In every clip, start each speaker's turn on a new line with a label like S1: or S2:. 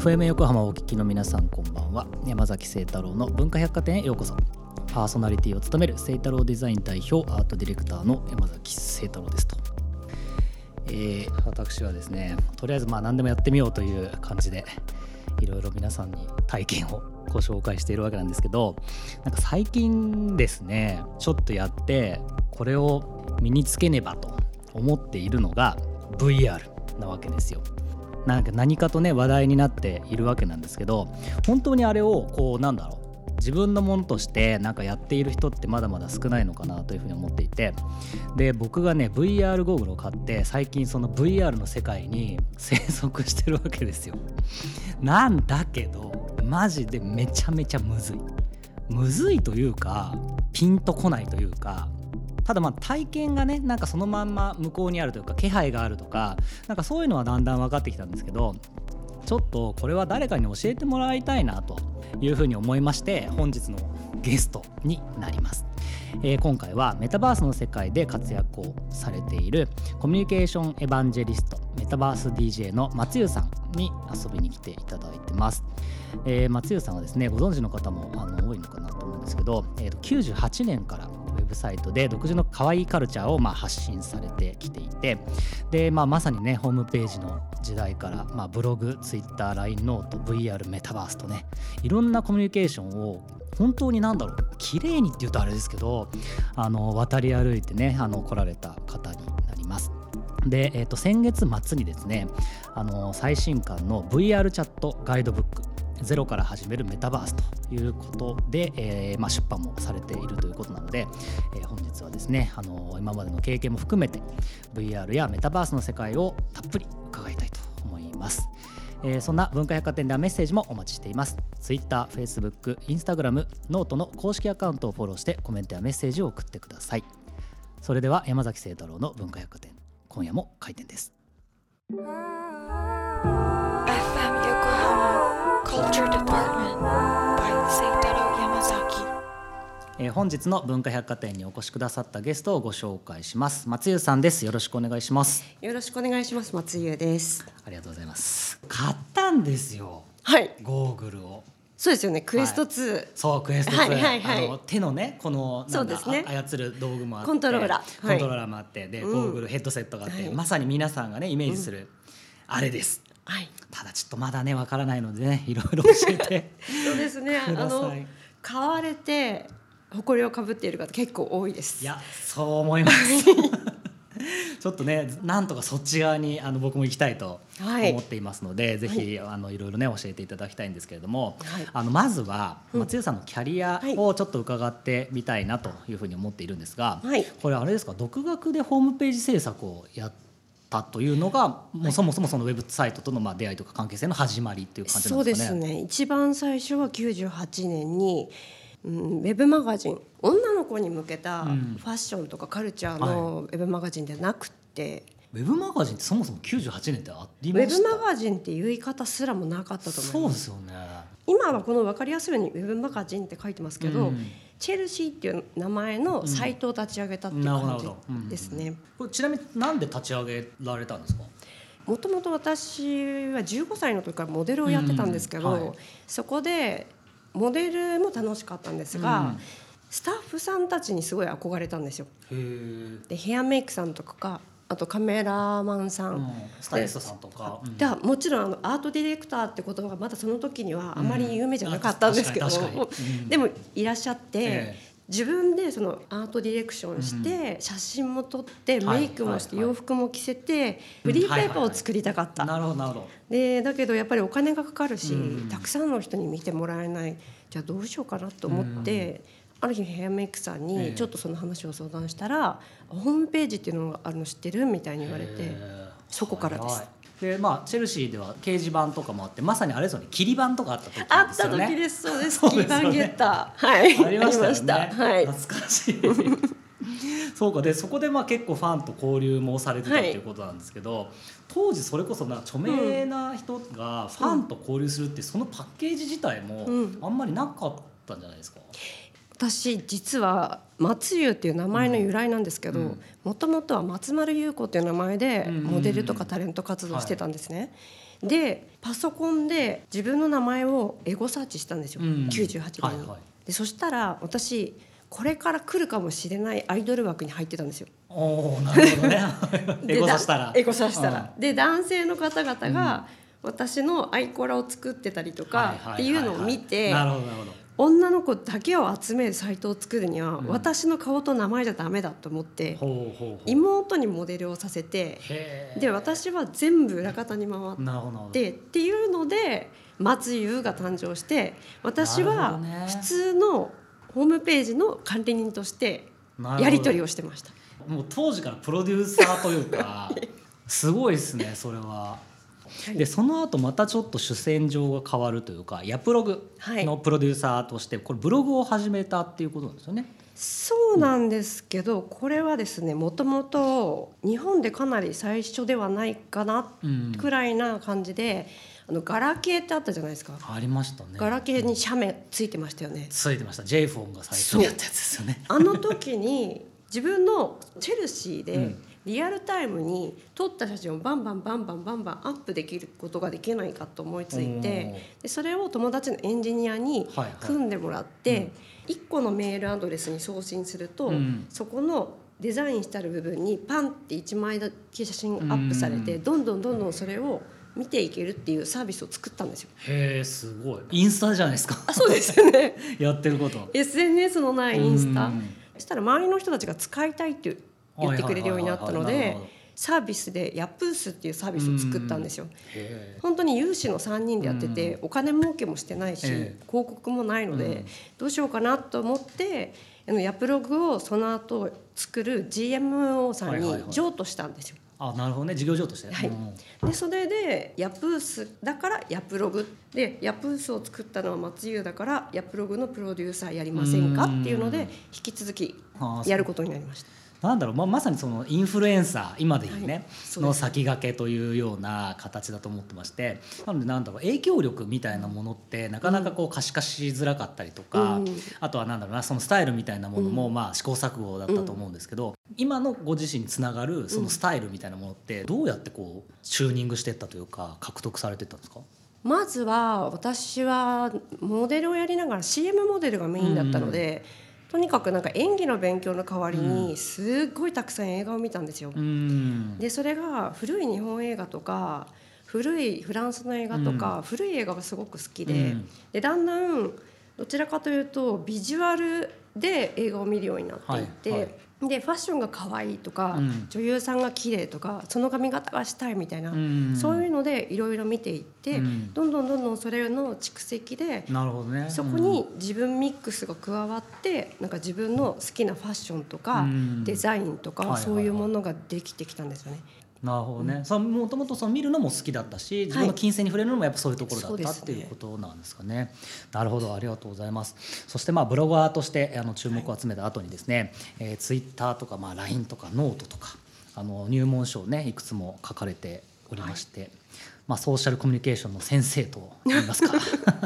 S1: FM 横浜をお聞きの皆さんこんばんは。山崎清太郎の文化百貨店へようこそ。パーソナリティを務める清太郎デザイン代表アートディレクターの山崎清太郎ですと、えー、私はですねとりあえずまあ何でもやってみようという感じでいろいろ皆さんに体験をご紹介しているわけなんですけどなんか最近ですねちょっとやってこれを身につけねばと思っているのが VR なわけですよ。なんか何かとね話題になっているわけなんですけど本当にあれをこうなんだろう。自分のものとしてなんかやっている人ってまだまだ少ないのかなというふうに思っていて。で僕がね VR ゴーグルを買って最近その VR の世界に 生息してるわけですよ。なんだけどマジでめちゃめちゃむずい。むずいというかピンとこないというかただまあ体験がねなんかそのまんま向こうにあるというか気配があるとかなんかそういうのはだんだん分かってきたんですけどちょっとこれは誰かに教えてもらいたいなというふうに思いまして本日のゲストになります。えー、今回はメタバースの世界で活躍をされているコミュニケーションエヴァンジェリストメタバース DJ の松湯さんに遊びに来ていただいてます、えー、松湯さんはですねご存知の方もあの多いのかなと思うんですけど、えー、と98年からブサイトで独自の可愛いカルチャーをま発信されてきていてで、まあ、まさにねホームページの時代から、まあ、ブログ Twitter LINE note VR メタバースとねいろんなコミュニケーションを本当に何だろう綺麗にって言うとあれですけどあの渡り歩いてねあの来られた方になります。で、えー、と先月末にですねあの最新刊の VR チャットガイドブックゼロから始めるメタバースということで、えーまあ、出版もされているということなので、えー、本日はですねあの今までの経験も含めて VR やメタバースの世界をたっぷり伺いたいと思います。えー、そんな文化百貨店ではメッセージもお待ちしています。Twitter、Facebook、Instagram、 note の公式アカウントをフォローしてコメントやメッセージを送ってください。それでは山崎清太郎の文化百貨店今夜も開店です。えー、本日の文化百貨店にお越しくださったゲストをご紹介します。松湯さんです。よろしくお願いします。
S2: よろしくお願いします。松湯です。
S1: ありがとうございます。買ったんですよ。
S2: はい。
S1: ゴーグルを。
S2: そうですよね。クエスト2、はい、
S1: そうクエスト2、はいはいはい、あの手のねこのそうですね。操る道具もあって。
S2: コントローラ
S1: ー。コントローラーもあって、でゴーグルヘッドセットがあって、まさに皆さんがねイメージする、あれです、
S2: はい、
S1: ただちょっとまだねわからないのでね いろいろ教えて
S2: そうですね。あの買われて誇りをかぶっている方結構多いです。
S1: いやそう思います。ちょっとねなんとかそっち側にあの僕も行きたいと思っていますので、はい、ぜひ、はい、あのいろいろね教えていただきたいんですけれども、はい、あのまずは松江さんのキャリアをちょっと伺ってみたいなというふうに思っているんですが、はい、これあれですか独学でホームページ制作をやってたというのが、もうそもそもそのウェブサイトとのまあ出会いとか関係性の始まりっていう感じなんですかね。そうですね。
S2: 一番最初は98年に、うん、ウェブマガジン女の子に向けたファッションとかカルチャーのウェブマガジンではなくて、
S1: ウェブマガジンってそもそも98年ってあり
S2: ました？ウェブマガジンっていう言い方すらもなかったと思います。
S1: そうですよね
S2: 今はこの分かりやすいようにウェブマガジンって書いてますけど、うん、チェルシーっていう名前のサイトを立ち上げたっていう感じですね、
S1: これちなみになんで立ち上げられたんですか？
S2: もともと私は15歳の時からモデルをやってたんですけど、はい、そこでモデルも楽しかったんですが、スタッフさんたちにすごい憧れたんですよ。でヘアメイクさんとかあとカメラマンさん、うん、
S1: スタイリストさんとか、
S2: ではもちろんあのアートディレクターって言葉がまだその時にはあまり有名じゃなかったんですけど、うん、でもいらっしゃって、えー、自分でそのアートディレクションして、写真も撮ってメイクもして、洋服も着せてフリーペーパーを作りたかった。
S1: なるほどなるほど。
S2: でだけどやっぱりお金がかかるし、たくさんの人に見てもらえない。じゃあどうしようかなと思って。ある日ヘアメイクさんにちょっとその話を相談したら、ホームページっていうのがあるの知ってるみたいに言われてそこからです。
S1: でまあ、チェルシーでは掲示板とかもあってまさにあれですよね。切り板とかあった時、
S2: ね、あった時です。そうです。切り板ゲッター。はい。
S1: ありました、ね、はい、懐かしい。そうか。でそこでまあ結構ファンと交流もされてたっていうことなんですけど、はい、当時それこそな著名な人がファンと交流するってそのパッケージ自体もあんまりなかったんじゃないですか、うん
S2: 私実は松優っていう名前の由来なんですけどもともとは松丸優子っていう名前でモデルとかタレント活動してたんですね。でパソコンで自分の名前をエゴサーチしたんですよ、うん、98年に。はいはい、でそしたら私これから来るかもしれないアイドル枠に入ってたんですよ。
S1: おなるほどねエゴサしたら。
S2: エゴサしたら。で男性の方々が、私のアイコラを作ってたりとかっていうのを見て、なるほどなるほど女の子だけを集めるサイトを作るには、私の顔と名前じゃダメだと思って、妹にモデルをさせてで私は全部裏方に回ってっていうので松優が誕生して私は普通のホームページの管理人としてやり取りをしてました。
S1: もう当時からプロデューサーというか すごいですねそれは。でその後またちょっと主戦場が変わるというかヤプログのプロデューサーとしてこれブログを始めたっていうことなんですよね。
S2: そうなんですけど、これはですねもともと日本でかなり最初ではないかなくらいな感じで、あのガラケーってあったじゃないですか。
S1: ありましたね。
S2: ガラケーに写メついてましたよね。
S1: ついてました。J フォンが最初にやったやつですよね。
S2: あの時に自分のチェルシーで、うんリアルタイムに撮った写真をバンバンバンバンバンバンアップできることができないかと思いついてでそれを友達のエンジニアに組んでもらって、はいはい、1個のメールアドレスに送信すると、うん、そこのデザインしてある部分にパンって1枚だけ写真アップされて、どんどんどんどんそれを見ていけるっていうサービスを作ったんですよ。
S1: へえすごい。インスタじゃないですか。
S2: あそうですよね。
S1: やってること。
S2: SNS のないインスタ。そしたら周りの人たちが使いたいって言ってくれるようになったのでサービスでヤプースっていうサービスを作ったんですよ。本当に有志の3人でやっててお金儲けもしてないし広告もないのでどうしようかなと思ってあのヤプログをその後作る GMO さんに譲渡したんですよ。
S1: あなるほどね。事業上として、
S2: はい、でそれでヤプースだからヤプログ。でヤプースを作ったのは松優だからヤプログのプロデューサーやりませんかっていうので引き続きやることになりました。
S1: なんだろう、まあ、まさにそのインフルエンサー今でいうね、はい、の先駆けというような形だと思ってましてなのでなんだろう影響力みたいなものってなかなかこう可視化しづらかったりとか、うん、あとはなんだろうなそのスタイルみたいなものもまあ試行錯誤だったと思うんですけど、うん、今のご自身につながるそのスタイルみたいなものってどうやってこうチューニングしていったというか獲得されていったんですか？
S2: まずは私はモデルをやりながら CM モデルがメインだったので、うんとにかくなんか演技の勉強の代わりにすっごいたくさん映画を見たんですよ。でそれが古い日本映画とか古いフランスの映画とか、古い映画がすごく好きで,、でだんだんどちらかというとビジュアルで映画を見るようになっていって。はいはいでファッションが可愛いとか、うん、女優さんが綺麗とかその髪型がしたいみたいな、うん、そういうのでいろいろ見ていって、うん、どんどんどんどんそれの蓄積で
S1: なるほど、ね、
S2: そこに自分ミックスが加わってなんか自分の好きなファッションとか、デザインとか、そういうものができてきたんですよね。
S1: なるほどね、もともと見るのも好きだったし自分の琴線に触れるのもやっぱそういうところだった、はい、っていうことなんですかね。なるほど。ありがとうございます。そしてまあブロガーとしてあの注目を集めた後にですね、はい、えー、ツイッターとかまあ LINE とかノートとかあの入門書をねいくつも書かれておりまして、はい、まあ、ソーシャルコミュニケーションの先生と言いますか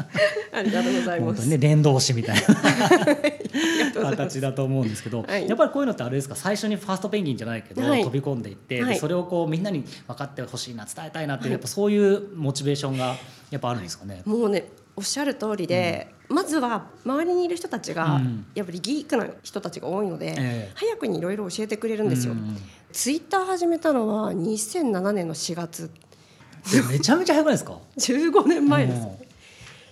S2: ありがとうございます。本当
S1: にね伝道師みたいな。形だと思うんですけど、はい、やっぱりこういうのってあれですか最初にファーストペンギンじゃないけど、はい、飛び込んでいって、はい、それをこうみんなに分かってほしいな伝えたいなっていう、やっぱそういうモチベーションがやっぱあるんですかね。
S2: もうねおっしゃる通りで、うん、まずは周りにいる人たちが、やっぱりギークな人たちが多いので、えー、早くにいろいろ教えてくれるんですよ。うん、ツイッター始めたのは2007年の4月。
S1: めちゃめちゃ早くないですか？
S2: 15年前です、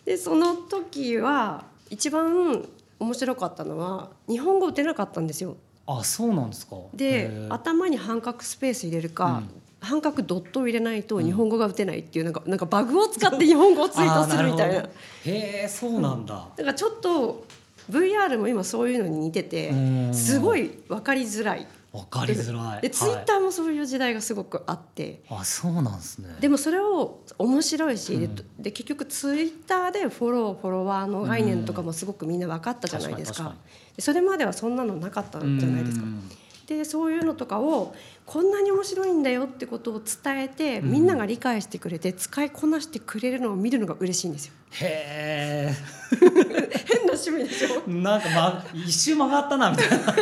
S2: でその時は一番面白かったのは日本語打てなかったんですよ。
S1: あそうなんですか。
S2: で頭に半角スペース入れるか、うん。半角ドットを入れないと日本語が打てないっていうなんかなんかバグを使って日本語をツイートするみたいな。なへ
S1: えそうなんだ。
S2: だからちょっと VR も今そういうのに似ててすごい分かりづらい。
S1: 分かりづらい。
S2: でツイッターもそういう時代がすごくあって、
S1: はい、あそうなんですね。
S2: でもそれを面白いし、うん、で結局ツイッターでフォローフォロワーの概念とかもすごくみんな分かったじゃないですか,、かそれまではそんなのなかったじゃないですか、でそういうのとかをこんなに面白いんだよってことを伝えて、みんなが理解してくれて使いこなしてくれるのを見るのが嬉しいんですよ。
S1: へえ
S2: 変な趣味でしょ？
S1: なんか、ま、一周曲がったなみたいな。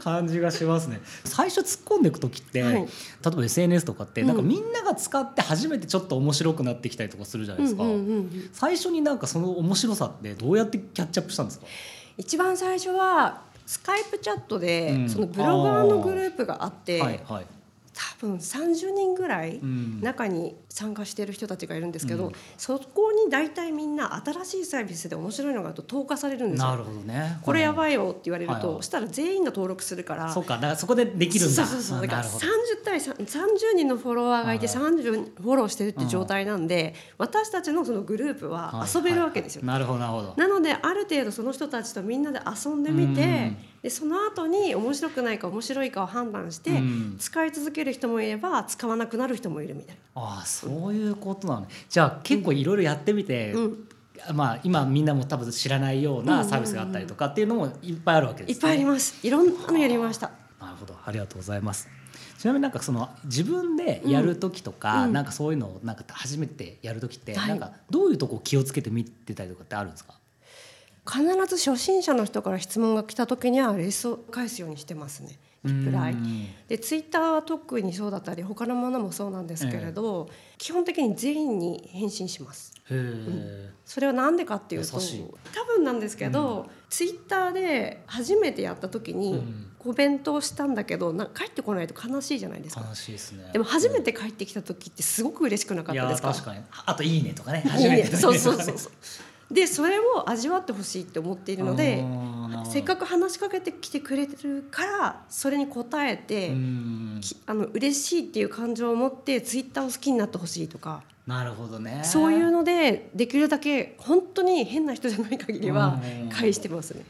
S1: 感じがしますね。最初突っ込んでいく時って、
S2: はい。
S1: 例えば SNS とかって
S2: うん。
S1: なんかみんなが使って初めてちょっと面白くなってきたりとかするじゃないですか、
S2: うんうんうんうん。
S1: 最初になんかその面白さってどうやってキャッチアップしたんですか？
S2: 一番最初はスカイプチャットで、
S1: うん
S2: そのブロガーのグループがあって
S1: はいはい、
S2: 多分30人ぐらい
S1: うん。
S2: 中に参加している人たちがいるんですけど、
S1: うん。
S2: そこに大体みんな新しいサービスで面白いのがあると投下されるんですよ。
S1: なるほどね。い
S2: これやばいよって言われると、
S1: はいはい
S2: そしたら全員が登録するから。
S1: そうかだからそこでできるんだ。
S2: そうそうそう。だから
S1: なるほど。
S2: 30対3 30人のフォロワーがいて
S1: はい
S2: 30フォローしてるって状態なんで私たちのそのグループは遊べるわけですよ。
S1: はいはいなるほどなるほど。
S2: なのである程度その人たちとみんなで遊んでみて、
S1: うん
S2: でその後に面白くないか面白いかを判断して、
S1: うん
S2: 使い続ける人もいれば使わなくなる人もいるみたい
S1: ああそういうことなのねじゃあ結構いろいろやってみて、
S2: な。うん
S1: まあ、今みんなも多分知らないようなサービスがあったりとかっていうのもいっぱいあるわけですね。
S2: いっぱいあります。いろんなのやりました。
S1: なるほどありがとうございます。ちなみになんかその自分でやる時とか、
S2: うん
S1: なんかそういうのをなんか初めてやる時って、
S2: はい
S1: なんかどういうとこ気をつけて見てたりとかってあるんですか？
S2: 必ず初心者の人から質問が来た時にはレスを返すようにしてますね。リプライ
S1: うん
S2: でツイッターは特にそうだったり他のものもそうなんですけれど、基本的に全員に返信します。
S1: へえ、
S2: それは何でかっていうと多分なんですけど、ツイッターで初めてやった時に
S1: うん
S2: コメントをしたんだけどなんか帰ってこないと悲しいじゃないですか。
S1: 悲しいですね。
S2: でも初めて帰ってきた時ってすごく嬉しくなかったですか？
S1: 確かにあといいねとかね
S2: いい
S1: 初めて
S2: ねそうそうそうそう。でそれを味わってほしいって思っているのでせっか
S1: く
S2: く話しかけてきてくれてるからそれに応えて、きあの嬉しいっていう感情を持ってツイッターを好きになってほしいとか、
S1: なるほどね。
S2: そういうのでできるだけ本当に変な人じゃない限りは
S1: うん
S2: 返してますね。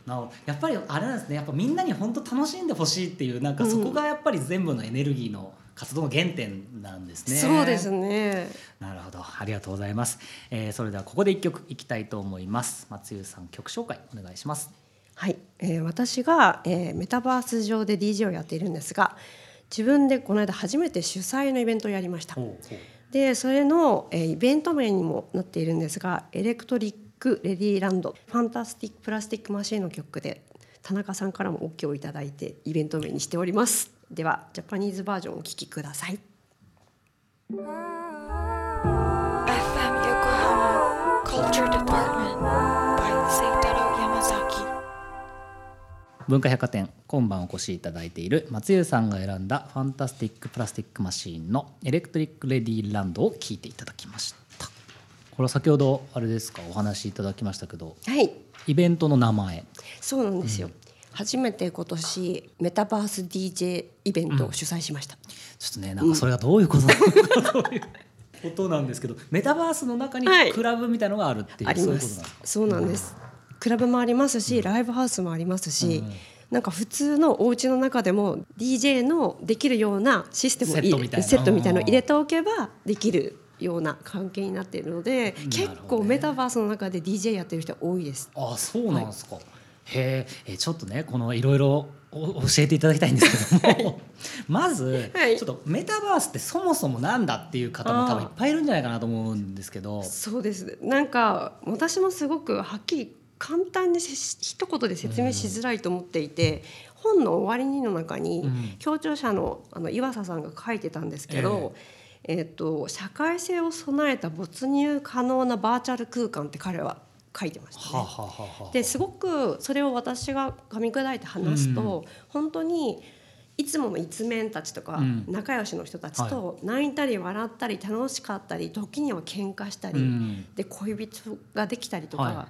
S1: やっぱりあれなんですね。やっぱみんなに本当楽しんでほしいっていうなんかそこがやっぱり全部のエネルギーの活動の原点なんですね。
S2: そうですね。
S1: なるほど。ありがとうございます、えー、それではここで一曲いきたいと思います。松優さん曲紹介お願いします。
S2: はい、えー私が、えーメタバース上で DJ をやっているんですが自分でこの間初めて主催のイベントをやりました。でそれの、えーイベント名にもなっているんですがエレクトリック・レディーランドファンタスティック・プラスティック・マシーンの曲で田中さんからも OK をいただいてイベント名にしておりますではジャパニーズバージョンをお聴きください。
S3: FM Yokohama Culture Department by Seitaro Yamazaki.
S1: 文化百貨店今晩お越しいただいている松優さんが選んだファンタスティック・プラスティック・マシーンのエレクトリック・レディーランドを聞いていただきました。これは先ほどあれですか？お話しいただきましたけど
S2: はい。
S1: イベントの名前。
S2: そうなんですよ、初めて今年メタバース DJ イベントを主催しました、
S1: ちょっとねなんかそれがどういうこと？なのかということなんですけどメタバースの中に
S2: はい。
S1: クラブみたいのがあるっていう、
S2: ありま
S1: そういうことなんです
S2: そうなんです、クラブもありますしライブハウスもありますし、なんか普通のお家の中でも DJ のできるようなシステムセットみたいのを入れておけばできるような関係になっているので、結構メタバースの中で DJ やってる人多いです。
S1: あそうなんですか、へええちょっとねこのいろいろお教えていただきたいんですけども。まず、
S2: はい。
S1: ちょっとメタバースってそもそもなんだっていう方も多分いっぱいいるんじゃないかなと思うんですけど。
S2: そうです。なんか私もすごくはっきり簡単にせ一言で説明しづらいと思っていて、本の終わりにの中に、
S1: うん。
S2: 協調者のあの岩佐さんが書いてたんですけど、えっと社会性を備えた没入可能なバーチャル空間って彼は書いてましたね。ですごくそれを私が噛み砕いて話すと、本当にいつもの一面たちとか、
S1: うん。
S2: 仲良しの人たちと泣いたり笑ったり楽しかったり時には喧嘩したり、
S1: うん。
S2: で恋人ができたりとか、
S1: は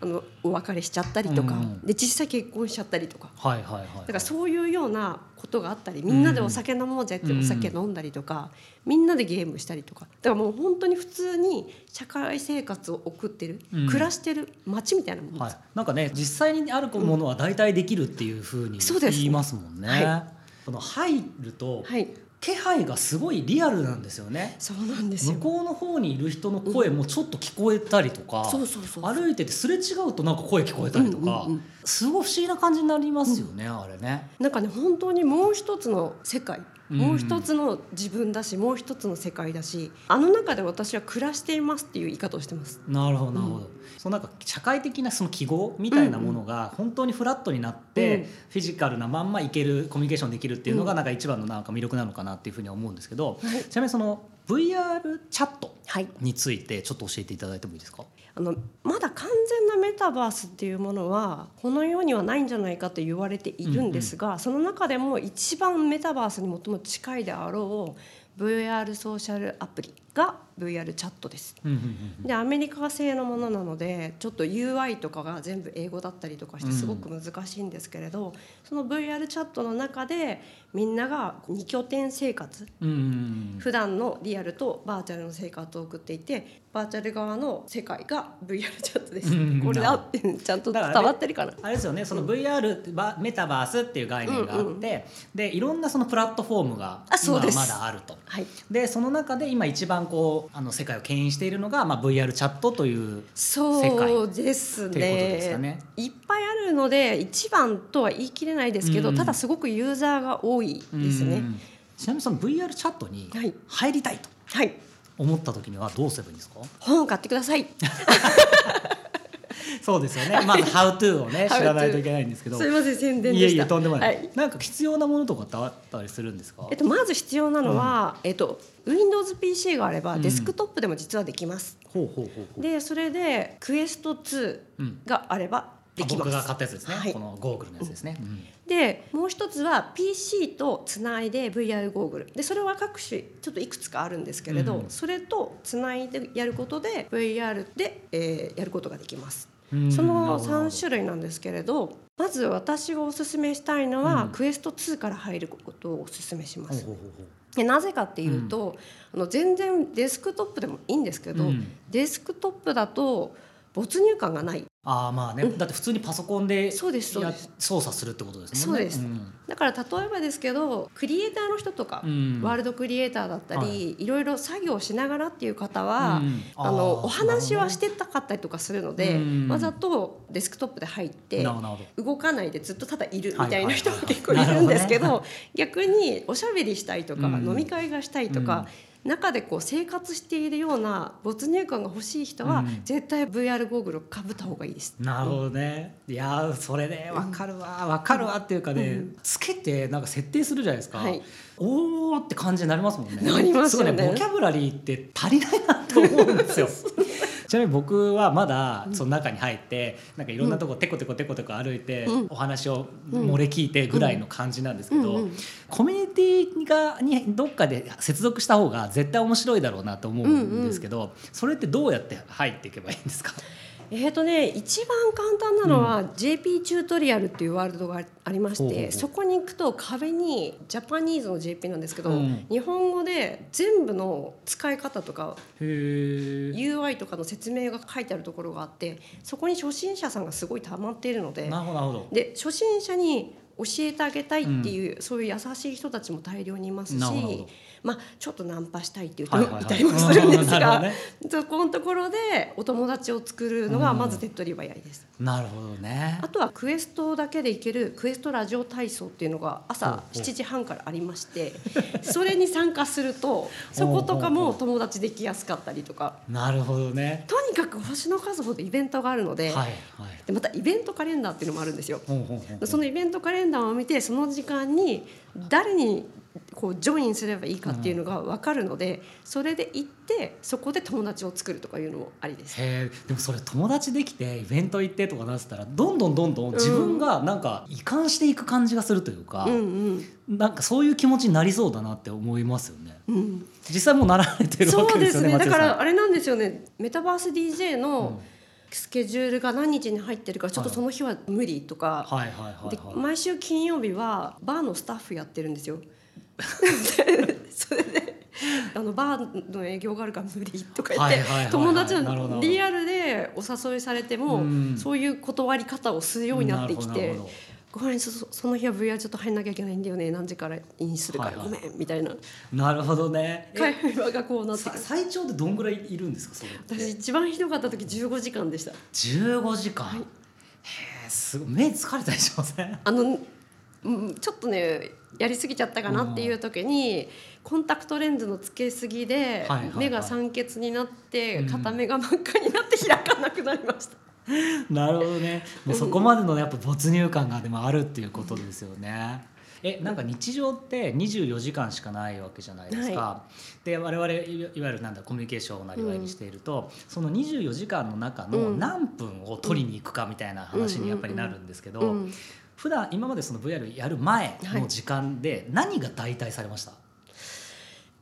S2: あのお別れしちゃったりとか、
S1: うん。
S2: で実際結婚しちゃったりとか。
S1: はいはいはい
S2: だからそういうようなことがあったりみんなでお酒飲もうぜってお酒飲んだりとか、みんなでゲームしたりとか。だからもう本当に普通に社会生活を送ってる、
S1: うん。
S2: 暮らしてる街みたいなもんです、
S1: はい、なんかね実際にあるものは大体できるっていうふうに言いますもんね。
S2: は
S1: この入ると、
S2: はい
S1: 気配がすごいリアルなんですよね。
S2: そうなんですよ
S1: 向こうの方にいる人の声もちょっと聞こえたりとか、
S2: そうそうそう
S1: 歩いててすれ違うとなんか声聞こえたりとか、
S2: うんうんうん
S1: すごい不思議な感じになりますよね、あれね。
S2: なんかね本当にもう一つの世界
S1: うん
S2: もう一つの自分だしもう一つの世界だしあの中で私は暮らしていますっていう言い方をしてます。
S1: なるほどなるほど、そのなんか社会的なその記号みたいなものが本当にフラットになって、
S2: うん。
S1: フィジカルなまんまいけるコミュニケーションできるっていうのがなんか一番のなんか魅力なのかなっていうふうには思うん。ですけど、
S2: はい
S1: ちなみにその VR チャット
S2: はい
S1: についてちょっと教えていただいてもいいですか
S2: あのまだ完全なメタバースっていうものはこの世にはないんじゃないかと言われているんですが、その中でも一番メタバースに最も近いであろう VR ソーシャルアプリが VR チャットです。
S1: うんうんうん
S2: でアメリカ製のものなのでちょっと UI とかが全部英語だったりとかして
S1: うん
S2: すごく難しいんですけれど、その VR チャットの中でみんなが二拠点生活
S1: うんうんうん
S2: 普段のリアルとバーチャルの生活を送っていてバーチャル側の世界が VR チャットです。
S1: うん
S2: これだってちゃんと伝わってるかな。
S1: あれですよねその VR ってバメタバースっていう概念があって、
S2: うんうん
S1: でいろんなそのプラットフォームが今はまだあると。
S2: はい。
S1: でその中で今一番こうあの世界を牽引しているのが、まあ、VR チャットという
S2: そうです
S1: っていうことですか
S2: ね
S1: ね
S2: いっぱいあるので一番とは言い切れないですけど、
S1: うん
S2: ただすごくユーザーが多いですね。
S1: うんちなみにその VR チャットに
S2: はい
S1: 入りたいと
S2: はい。
S1: 思った時にはどうすればいいんですか？
S2: 本を買ってください。
S1: そうですよね。まず「How to」をね知らないといけないんですけど。
S2: すいません宣伝で
S1: いえ
S2: した。
S1: いえとんでもない、
S2: はい。
S1: なんか必要なものとかってあったりするんですか？
S2: えっとまず必要なのは、えっと Windows PC があれば
S1: うん。
S2: デスクトップでも実はできます。
S1: ほうほうほうほう。
S2: でそれでクエスト2
S1: うん。
S2: があればできます。
S1: 僕が買ったやつですね、
S2: はい。
S1: このゴーグルのやつですね、うん。
S2: でもう一つは PC とつないで VR ゴーグル。でそれは各種ちょっといくつかあるんですけれど、
S1: うん。
S2: それとつないでやることで VR で、えーやることができます。
S1: うん。
S2: その
S1: なるほど。
S2: 3種類なんですけれどまず私がおすすめしたいのは、
S1: うん。
S2: クエスト2から入ることをおすすめします。なぜかっていうと、あの全然デスクトップでもいいんですけど、
S1: うん。
S2: デスクトップだと没入感がない
S1: ああまあね、
S2: うん。
S1: だって普通にパソコンで操作するってことですもんね。
S2: そうです。
S1: ん。
S2: だから例えばですけどクリエイターの人とか、
S1: うん。
S2: ワールドクリエイターだったり、、
S1: はい。
S2: ろいろ作業しながらっていう方は、
S1: うん。
S2: あのお話はし
S1: な
S2: てたかったりとかするので、
S1: うん。
S2: わざとデスクトップで入って動かないでずっとただいるみたいな人が
S1: はいはいはい。
S2: 結構いるんですけ
S1: なるほ
S2: ど逆におしゃべりしたいとか、
S1: うん。
S2: 飲み会がしたいとか、中でこう生活しているような没入感が欲しい人は、
S1: うん
S2: 絶対 VR ゴーグルをかぶった方がいいです。
S1: なるほどね。いやーそれねわかるわわかるわっていうかね、
S2: うん
S1: つけてなんか設定するじゃないですか。
S2: はい
S1: おーって感じになりますもんね。
S2: なりますよね
S1: ごいボキャブラリーって足りないなと思うんですよ。ちなみに僕はまだその中に入ってなんかいろんなとこテコテコテコテコ歩いて
S2: うん。
S1: お話を漏れ聞いてぐらいの感じなんですけど、
S2: うんうん
S1: コミュニティがにどっかで接続した方が絶対面白いだろうなと思うんですけど、それってどうやって入っていけばいいんですか？
S2: えーとね、一番簡単なのは、JP チュートリアルっていうワールドがありまして
S1: ほうほうほう。
S2: そこに行くと壁にジャパニーズの JP なんですけど、
S1: うん。
S2: 日本語で全部の使い方とか UI とかの説明が書いてあるところがあってそこに初心者さんがすごい溜まっているので。で初心者に教えてあげたいっていう、そういう優しい人たちも大量にいますしまあ、ちょっとナンパしたいっていう人もいたりもするんですが、
S1: どね
S2: そこのところでお友達を作るのがまず手っ取り早いです。
S1: なるほどね
S2: あ。とはクエストだけでいけるクエストラジオ体操っていうのが朝
S1: ほう
S2: 7時半からありまして それに参加すると そことかも友達できやすかったりとか
S1: なるほどね。
S2: とにかく星の数ほどイベントがあるので,、
S1: はいはい。
S2: でまたイベントカレンダーっていうのもあるんですよ。そのイベントカレンダーを見てその時間に誰にこうジョインすればいいかっていうのが分かるので、それで行ってそこで友達を作るとかいうのもありです。
S1: へえでもそれ友達できてイベント行ってとかなってたらどんどんどんどん自分がなんか移管していく感じがするというか、
S2: うん
S1: なんかそういう気持ちになりそうだなって思いますよね。
S2: うんうん、
S1: 実際もうなられてるわ
S2: そう
S1: けでよね。
S2: ですすねだからあれなんですよねメタバース DJ
S1: うん
S2: のスケジュールが何日に入ってるからちょっとその日は無理とか、
S1: はいはいはい
S2: で
S1: はい。
S2: 毎週金曜日はバーのスタッフやってるんですよ。それであのバーの営業があるから無理とか言って、友達のリアルでお誘いされても、
S1: うん
S2: そういう断り方をするようになってきて
S1: なるほどなるほど「
S2: ごめんそその日は VR ちょっと入んなきゃいけないんだよね何時からインするから、ごめん」みたいな
S1: なるほどね。え
S2: 会話がこうなって
S1: さ最長でどんぐらいいるんですかそ。
S2: 私一番ひどかった時15時間でした。
S1: 15時間。
S2: はい
S1: へえすごい目疲れたりしません？
S2: あのうんちょっとねやりすぎちゃったかなっていう時にコンタクトレンズのつけすぎで目が酸欠になって
S1: うん。
S2: 片目が真っ赤になって開かなくなりました。
S1: なるほどね。もうそこまでのやっぱ没入感がでもあるっていうことですよね。えなんか日常って24時間しかないわけじゃないですか。
S2: は
S1: で我々いわゆるなんだコミュニケーションをなりわいにしていると、その24時間の中の
S2: うん。
S1: 何分を取りに行くかみたいな話にやっぱりなるんですけど、
S2: うん
S1: 普段今までその VR やる前の時間で何が代替されました、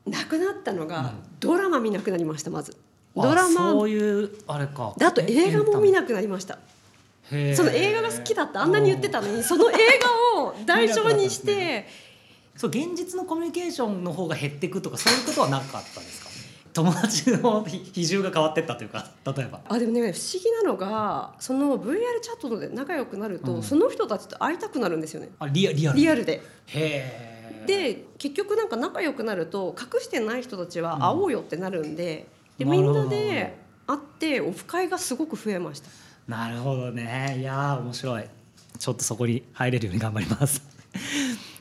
S2: なくなったのが、
S1: うん。
S2: ドラマ見なくなりましたまず。
S1: あ
S2: ドラマ。
S1: そういうあれか。
S2: であと映画も見
S1: な
S2: なくなりました。その映画が好きだってあんなに言ってたのにその映画を代償にして。
S1: そう現実のコミュニケーションの方が減っていくとかそういうことはなかったんですか？友達の比比重が変わってったというか例えば。
S2: あでもね不思議なのがその VR チャットで仲良くなると、
S1: うん。
S2: その人たちと会いたくなるんですよね。
S1: あリアリアル
S2: リアルで。
S1: へえ
S2: で結局なんか仲良くなると隠してない人たちは会おうよってなるんで,、でみん
S1: な
S2: で会ってオフ会がすごく増えました。
S1: なるほどね。いやー面白い。ちょっとそこに入れるように頑張ります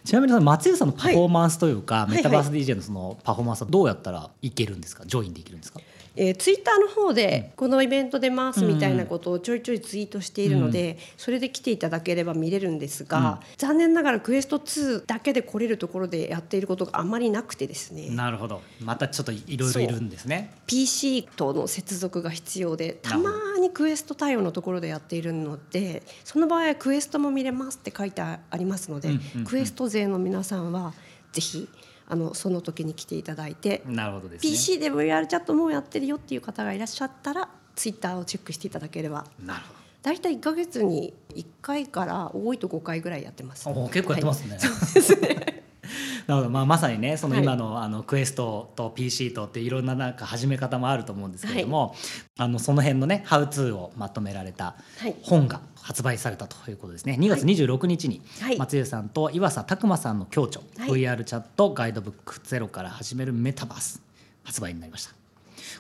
S1: ちなみにその松井さんのパフォーマンスというか、
S2: はい。
S1: メタバース DJ のそのパフォーマンスはどうやったらいけるんですか？ジョインできるんですか？
S2: えー、ツイッターの方でこのイベント出ますみたいなことをちょいちょいツイートしているので、それで来ていただければ見れるんですが、残念ながらクエスト2だけで来れるところでやっていることがあまりなくてですね。
S1: なるほど。またちょっといろいろいるんですね。
S2: PC との接続が必要でたまにクエスト対応のところでやっているのでその場合はクエストも見れますって書いてありますので、クエスト勢の皆さんはぜひあのその時に来ていただいて、
S1: なるほどですね。
S2: PC で VR チャットもうやってるよっていう方がいらっしゃったらツイッターをチェックしていただければ。
S1: なるほ
S2: 大体1ヶ月に1回から多いと5回ぐらいやってます。
S1: どお結構やってますね、
S2: はいですね
S1: なるほど、まあ、まさにねその
S2: はい。
S1: 今の,、あのクエストと PC とっていろんななんか始め方もあると思うんですけれども、あのその辺のねハウツーをまとめられた
S2: はい
S1: 本が発売されたということですね。2月26日に
S2: はい。
S1: 松江さんと岩佐拓磨さんの共著、
S2: はい。
S1: VR チャットガイドブックゼロから始めるメタバース発売になりました。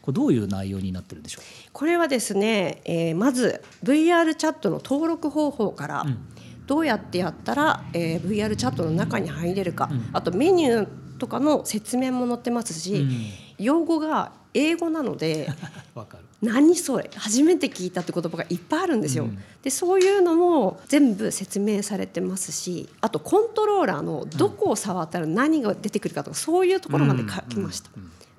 S1: これどういう内容になってるんでしょ
S2: これはですね、えーまず VR チャットの登録方法から、
S1: うん
S2: どうやってやったら、えー VR チャットの中に入れるか、
S1: うん。
S2: あとメニューとかの説明も載ってますし、
S1: うん。
S2: 用語が英語なので 何それ。初めて聞いたって言葉がいっぱいあるんですよ。
S1: うん。
S2: でそういうのも全部説明されてますしあとコントローラーのどこを触ったら何が出てくるかとかそういうところまで書きました。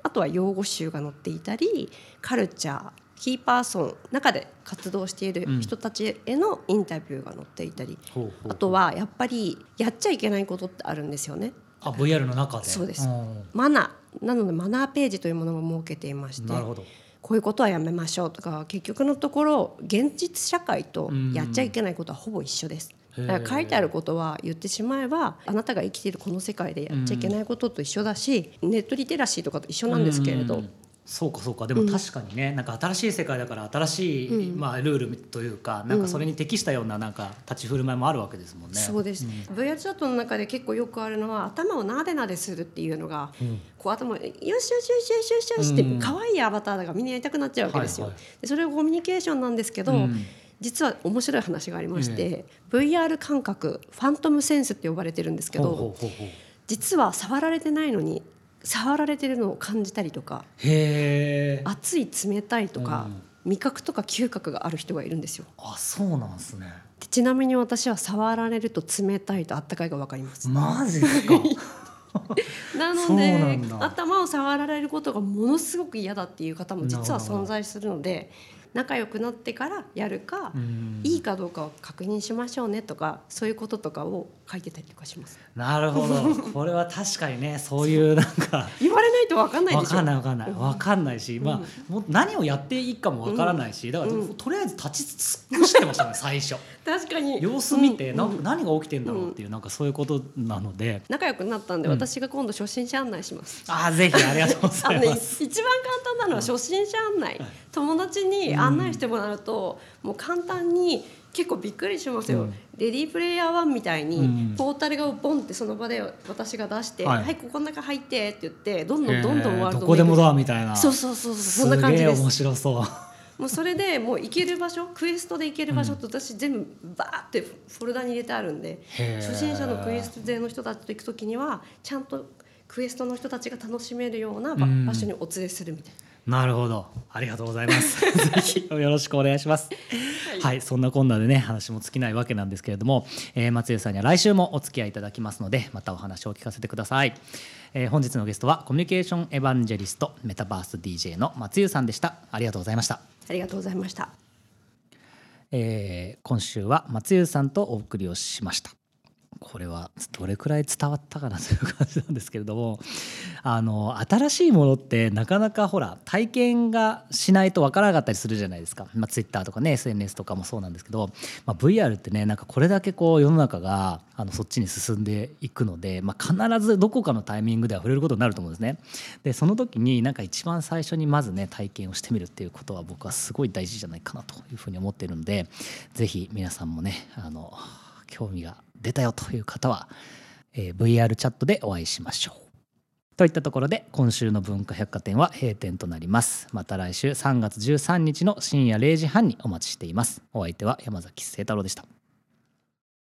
S2: あとは用語集が載っていたりカルチャーキーパーソン中で活動している人たちへのインタビューが載っていたり、
S1: ほうほうほう。
S2: あとはやっぱりやっちゃいけないことってあるんですよね。
S1: あ VR の中で。
S2: そうです。
S1: ん。
S2: マナー。なのでマナーページというものも設けていまして
S1: なるほど。
S2: こういうことはやめましょうとか結局のところ現実社会とやっちゃいけないことはほぼ一緒です。だから書いてあることは言ってしまえばあなたが生きているこの世界でやっちゃいけないことと一緒だし、ネットリテラシーとかと一緒なんですけれど、
S1: うんそうかそうか。でも確かにね、なんか新しい世界だから新しい、
S2: うん。
S1: まあ、ルールというかなんかそれに適したようななんか立ち振る舞いもあるわけですもんね。
S2: そうです、VR チャットの中で結構よくあるのは頭をなでなでするっていうのが、
S1: うん。
S2: こう頭をよしよしよしよしよしよしって
S1: うん。
S2: 可愛いアバターがみんなやりたくなっちゃうわけですよ。
S1: はいはい。
S2: でそれがコミュニケーションなんですけど、
S1: うん。
S2: 実は面白い話がありまして、VR 感覚ファントムセンスって呼ばれてるんですけど
S1: ほうほうほう。
S2: 実は触られてないのに触られてるのを感じたりとか熱い冷たいとか、
S1: うん
S2: 味覚とか嗅覚がある人がいるんですよ。
S1: そうなんですね。
S2: でちなみに私は触られると冷たいとあったかいが分かります。
S1: マジですか？
S2: なので頭を触られることがものすごく嫌だっていう方も実は存在するので仲良くなってからやるか、
S1: うん
S2: いいかどうかを確認しましょうねとかそういうこととかを書いてたりとかします。
S1: なるほど。これは確かにねそういうなんか
S2: 言われないと分かんない
S1: わかんないわかんない。わかんないし、まあもう何をやっていいかもわからないし、だから、
S2: うん。
S1: とりあえず立ち尽くしてましたね 最初。
S2: 確かに。
S1: 様子見て、
S2: うん。
S1: な何が起きてんだろうっていう、なんかそういうことなので。
S2: 仲良くなったんで、
S1: うん。
S2: 私が今度初心者案内します。
S1: あーぜひありがとうございます。
S2: 一番簡単なのは初心者案内、友達に案内してもらうと、もう簡単に結構びっくりしますよ、
S1: うん。
S2: レディープレイヤー1みたいに、
S1: うん。
S2: ポータルがボンってその場で私が出して「
S1: は
S2: はいい、ここの中入って」って言ってどんどんどんどんワールド
S1: えーどこでもドアみたいな。
S2: そうそうそうそう。そんな感じです。
S1: 面白そう。
S2: もうそれでもう行ける場所クエストで行ける場所って私全部バーってフォルダに入れてあるんで
S1: へー。
S2: 初心者のクエスト勢の人たちと行く時にはちゃんとクエストの人たちが楽しめるような場所にお連れするみたいな。
S1: なるほど。ありがとうございます。ぜひよろしくお願いします。はい、そんなこんなでね話も尽きないわけなんですけれども、えー松江さんには来週もお付き合いいただきますのでまたお話を聞かせてください、えー本日のゲストはコミュニケーションエヴァンジェリストメタバース DJ の松江さんでした。ありがとうございました。
S2: ありがとうございました。
S1: えー今週は松優さんとお送りをしましたこれはどれくらい伝わったかなという感じなんですけれどもあの新しいものってなかなかほら体験がしないとわからなかったりするじゃないですか、まあ、Twitter とかね SNS とかもそうなんですけど、まあ、VR ってねなんかこれだけこう世の中があのそっちに進んでいくので、まあ、必ずどこかのタイミングでは触れることになると思うんですね。でその時になんか一番最初にまずね体験をしてみるっていうことは僕はすごい大事じゃないかなというふうに思っているのでぜひ皆さんもねあの興味が出たよという方は、えー VR チャットでお会いしましょう。といったところで今週の文化百貨店は閉店となります。また来週3月13日の深夜0時半にお待ちしています。お相手は山崎清太郎でした。